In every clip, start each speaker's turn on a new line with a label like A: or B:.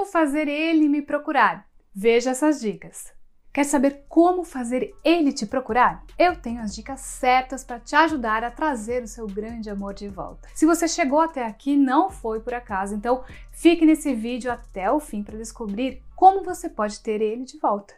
A: Como fazer ele me procurar? Veja essas dicas. Quer saber como fazer ele te procurar? Eu tenho as dicas certas para te ajudar a trazer o seu grande amor de volta. Se você chegou até aqui, não foi por acaso, então fique nesse vídeo até o fim para descobrir como você pode ter ele de volta.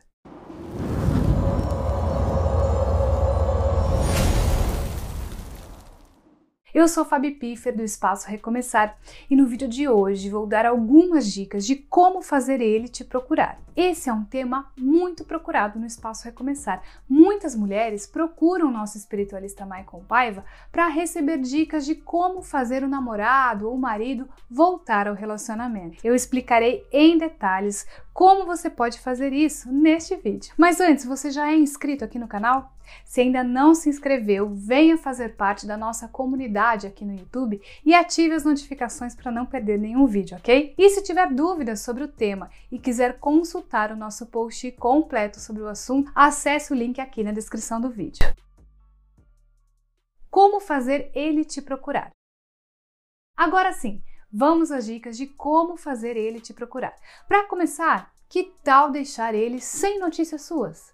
A: Eu sou Fabi Piffer do Espaço Recomeçar e no vídeo de hoje vou dar algumas dicas de como fazer ele te procurar. Esse é um tema muito procurado no Espaço Recomeçar. Muitas mulheres procuram o nosso espiritualista Michael Paiva para receber dicas de como fazer o namorado ou o marido voltar ao relacionamento. Eu explicarei em detalhes como você pode fazer isso neste vídeo. Mas antes, você já é inscrito aqui no canal? Se ainda não se inscreveu, venha fazer parte da nossa comunidade aqui no YouTube e ative as notificações para não perder nenhum vídeo, ok? E se tiver dúvidas sobre o tema e quiser consultar o nosso post completo sobre o assunto, acesse o link aqui na descrição do vídeo. Como fazer ele te procurar? Agora sim, vamos às dicas de como fazer ele te procurar. Para começar, que tal deixar ele sem notícias suas?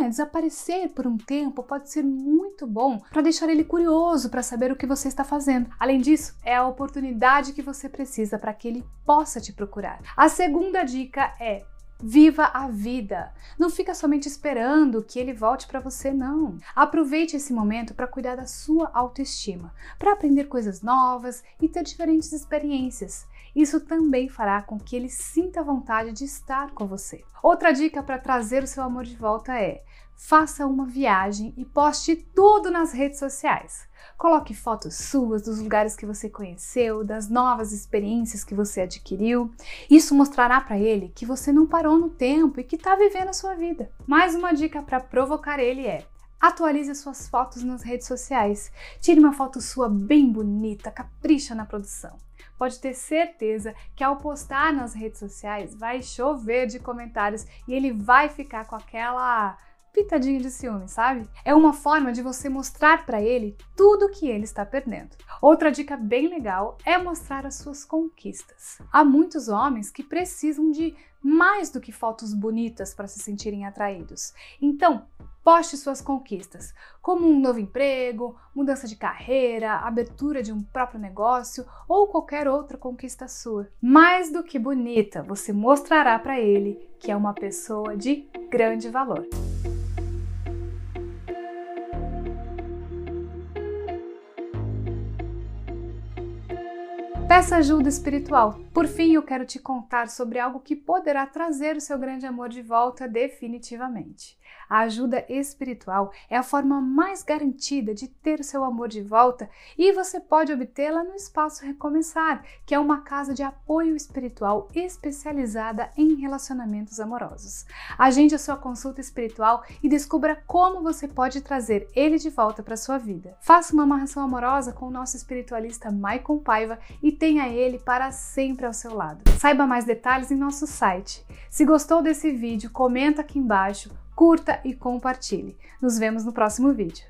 A: É, desaparecer por um tempo pode ser muito bom para deixar ele curioso para saber o que você está fazendo. Além disso, é a oportunidade que você precisa para que ele possa te procurar. A segunda dica é Viva a vida. Não fica somente esperando que ele volte para você, não. Aproveite esse momento para cuidar da sua autoestima, para aprender coisas novas e ter diferentes experiências. Isso também fará com que ele sinta vontade de estar com você. Outra dica para trazer o seu amor de volta é: faça uma viagem e poste tudo nas redes sociais. Coloque fotos suas dos lugares que você conheceu, das novas experiências que você adquiriu. Isso mostrará para ele que você não parou no tempo e que está vivendo a sua vida. Mais uma dica para provocar ele é: Atualize as suas fotos nas redes sociais. Tire uma foto sua bem bonita, capricha na produção. Pode ter certeza que ao postar nas redes sociais vai chover de comentários e ele vai ficar com aquela pitadinha de ciúme, sabe? É uma forma de você mostrar para ele tudo que ele está perdendo. Outra dica bem legal é mostrar as suas conquistas. Há muitos homens que precisam de mais do que fotos bonitas para se sentirem atraídos. Então, poste suas conquistas, como um novo emprego, mudança de carreira, abertura de um próprio negócio ou qualquer outra conquista sua. Mais do que bonita, você mostrará para ele que é uma pessoa de grande valor. Peça ajuda espiritual. Por fim, eu quero te contar sobre algo que poderá trazer o seu grande amor de volta definitivamente. A ajuda espiritual é a forma mais garantida de ter seu amor de volta e você pode obtê-la no Espaço Recomeçar, que é uma casa de apoio espiritual especializada em relacionamentos amorosos. Agende a sua consulta espiritual e descubra como você pode trazer ele de volta para sua vida. Faça uma amarração amorosa com o nosso espiritualista Maicon Paiva e tenha ele para sempre ao seu lado. Saiba mais detalhes em nosso site. Se gostou desse vídeo, comenta aqui embaixo curta e compartilhe. Nos vemos no próximo vídeo.